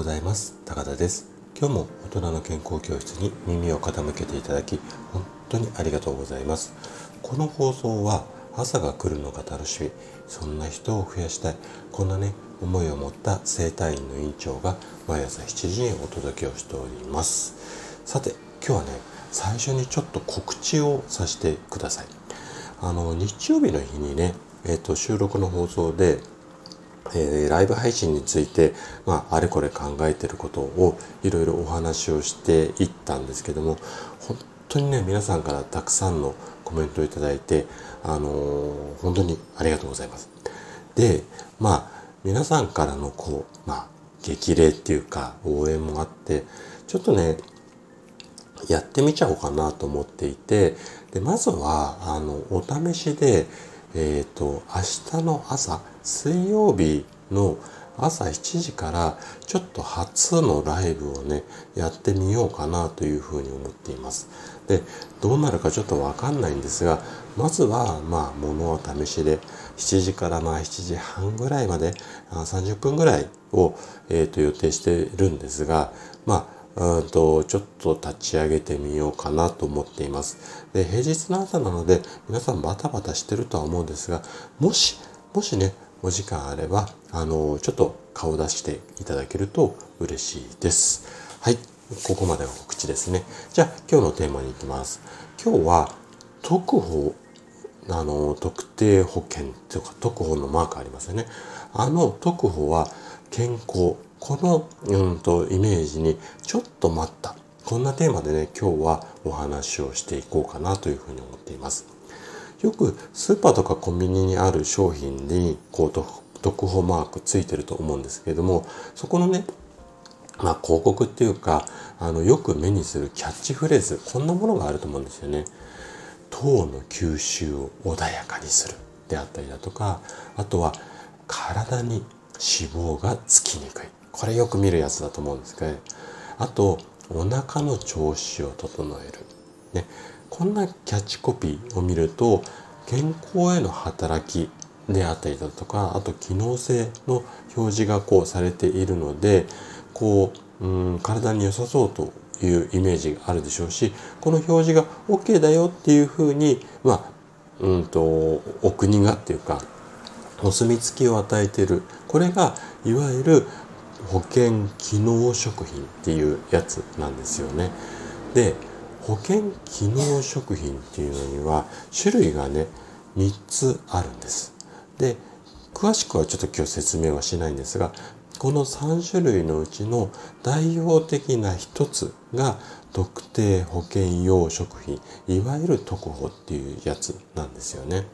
ございます。高田です。今日も大人の健康教室に耳を傾けていただき本当にありがとうございます。この放送は朝が来るのが楽しみそんな人を増やしたいこんなね思いを持った整体院の院長が毎朝7時にお届けをしております。さて今日はね最初にちょっと告知をさせてください。あの日曜日の日にね、えー、と収録の放送でえー、ライブ配信について、まあ、あれこれ考えてることをいろいろお話をしていったんですけども本当にね皆さんからたくさんのコメントをいただいて、あのー、本当にありがとうございます。でまあ皆さんからのこう、まあ、激励っていうか応援もあってちょっとねやってみちゃおうかなと思っていてでまずはあのお試しでえっ、ー、と明日の朝水曜日の朝7時からちょっと初のライブをねやってみようかなというふうに思っています。でどうなるかちょっとわかんないんですがまずはまあ物を試しで7時からまあ7時半ぐらいまで30分ぐらいを、えー、と予定してるんですがまあうんとちょっと立ち上げてみようかなと思っています。で平日の朝なので皆さんバタバタしてるとは思うんですがもしもしねお時間あれば、あの、ちょっと顔出していただけると嬉しいです。はい。ここまでは告知ですね。じゃあ、今日のテーマに行きます。今日は、特保、あの、特定保険というか、特保のマークありますよね。あの特保は健康。この、うんと、イメージにちょっと待った。こんなテーマでね、今日はお話をしていこうかなというふうに思っています。よくスーパーとかコンビニにある商品にこう特保マークついてると思うんですけれどもそこのねまあ広告っていうかあのよく目にするキャッチフレーズこんなものがあると思うんですよね。糖の吸収を穏やかにするであったりだとかあとは体に脂肪がつきにくいこれよく見るやつだと思うんですけどあとお腹の調子を整える、ね、こんなキャッチコピーを見ると健康への働きであったりだとかあと機能性の表示がこうされているのでこううん体に良さそうというイメージがあるでしょうしこの表示が OK だよっていうふうにまあうんとお国がっていうかお墨付きを与えている。これがいわゆる保険機能食品っていうやつなんですよね。で保険機能食品っていうのには種類がね3つあるんです。で詳しくはちょっと今日説明はしないんですがこの3種類のうちの代表的な一つが特定保険用食品いわゆる特保っていうやつなんですよね。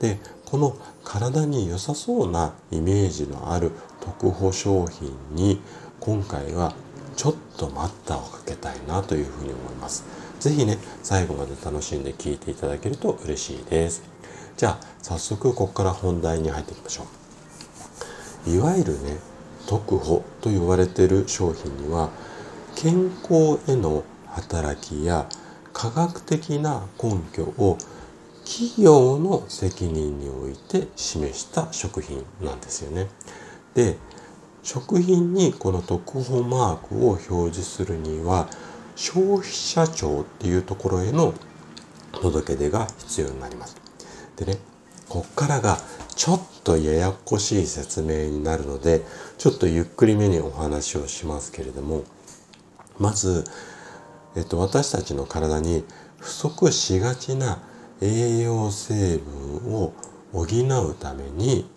でこの体に良さそうなイメージのある特保商品に今回はちょっと待ったをかけたいなというふうに思います。是非ね、最後まで楽しんで聞いていただけると嬉しいです。じゃあ、早速ここから本題に入っていきましょう。いわゆるね、特保と言われている商品には、健康への働きや科学的な根拠を企業の責任において示した食品なんですよね。で、食品にこの特保マークを表示するには消費者庁っていうところへの届け出が必要になります。でね、こっからがちょっとややこしい説明になるので、ちょっとゆっくりめにお話をしますけれども、まず、えっと、私たちの体に不足しがちな栄養成分を補うために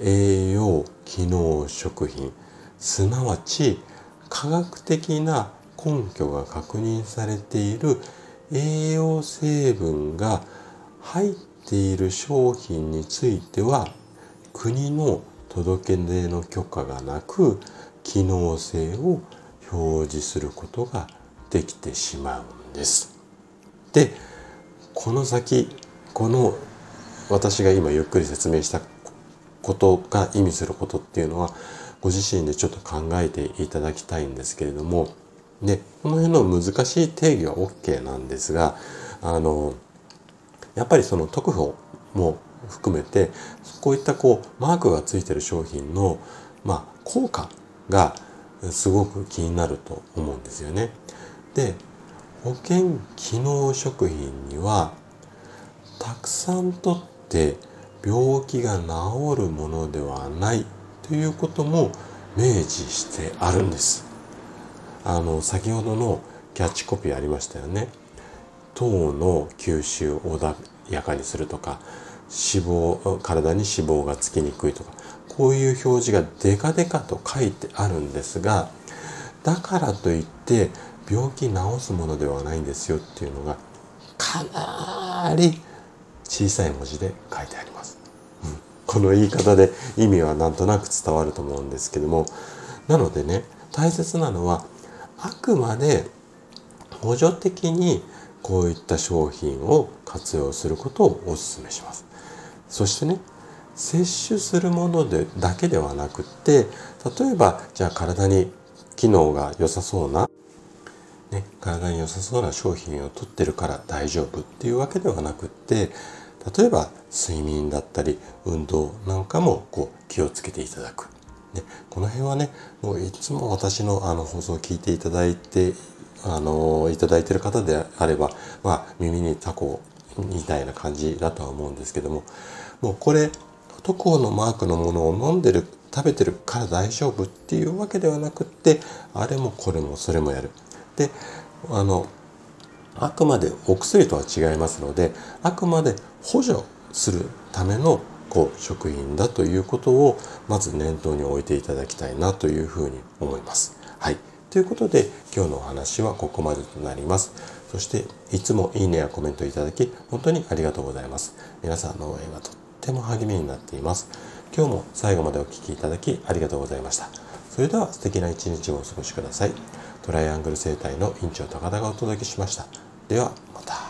栄養機能食品すなわち科学的な根拠が確認されている栄養成分が入っている商品については国の届け出の許可がなく機能性を表示することができてしまうんです。でこの先この私が今ゆっくり説明したことが意味することっていうのはご自身でちょっと考えていただきたいんですけれどもでこの辺の難しい定義は OK なんですがあのやっぱりその特保も含めてこういったこうマークがついてる商品の、まあ、効果がすごく気になると思うんですよね。で保険機能食品にはたくさんとって病気が治るものではないということも明示してあるんです。あの先ほどのキャッチコピーありましたよね。糖の吸収を穏やかにするとか脂肪体に脂肪がつきにくいとかこういう表示がデカデカと書いてあるんですがだからといって病気治すものではないんですよっていうのがかなり小さい文字で書いてあります。この言い方で意味はなんとなく伝わると思うんですけどもなのでね大切なのはあくまで補助的にこういった商品を活用することをお勧めします。そしてね摂取するものでだけではなくって例えばじゃあ体に機能が良さそうな、ね、体に良さそうな商品を取ってるから大丈夫っていうわけではなくって例えば睡眠だったり運動なんかもこう気をつけていただく。でこの辺はねもういつも私のあの放送を聞いていただいてあのいただいてる方であれば、まあ、耳にタコみたいな感じだとは思うんですけどももうこれ渡航のマークのものを飲んでる食べてるから大丈夫っていうわけではなくってあれもこれもそれもやる。であのあくまでお薬とは違いますのであくまで補助するためのこう食品だということをまず念頭に置いていただきたいなというふうに思います。はい。ということで今日のお話はここまでとなります。そしていつもいいねやコメントいただき本当にありがとうございます。皆さんの応援がとっても励みになっています。今日も最後までお聴きいただきありがとうございました。それでは素敵な一日をお過ごしください。トライアングル生態の院長高田がお届けしました。ではまた。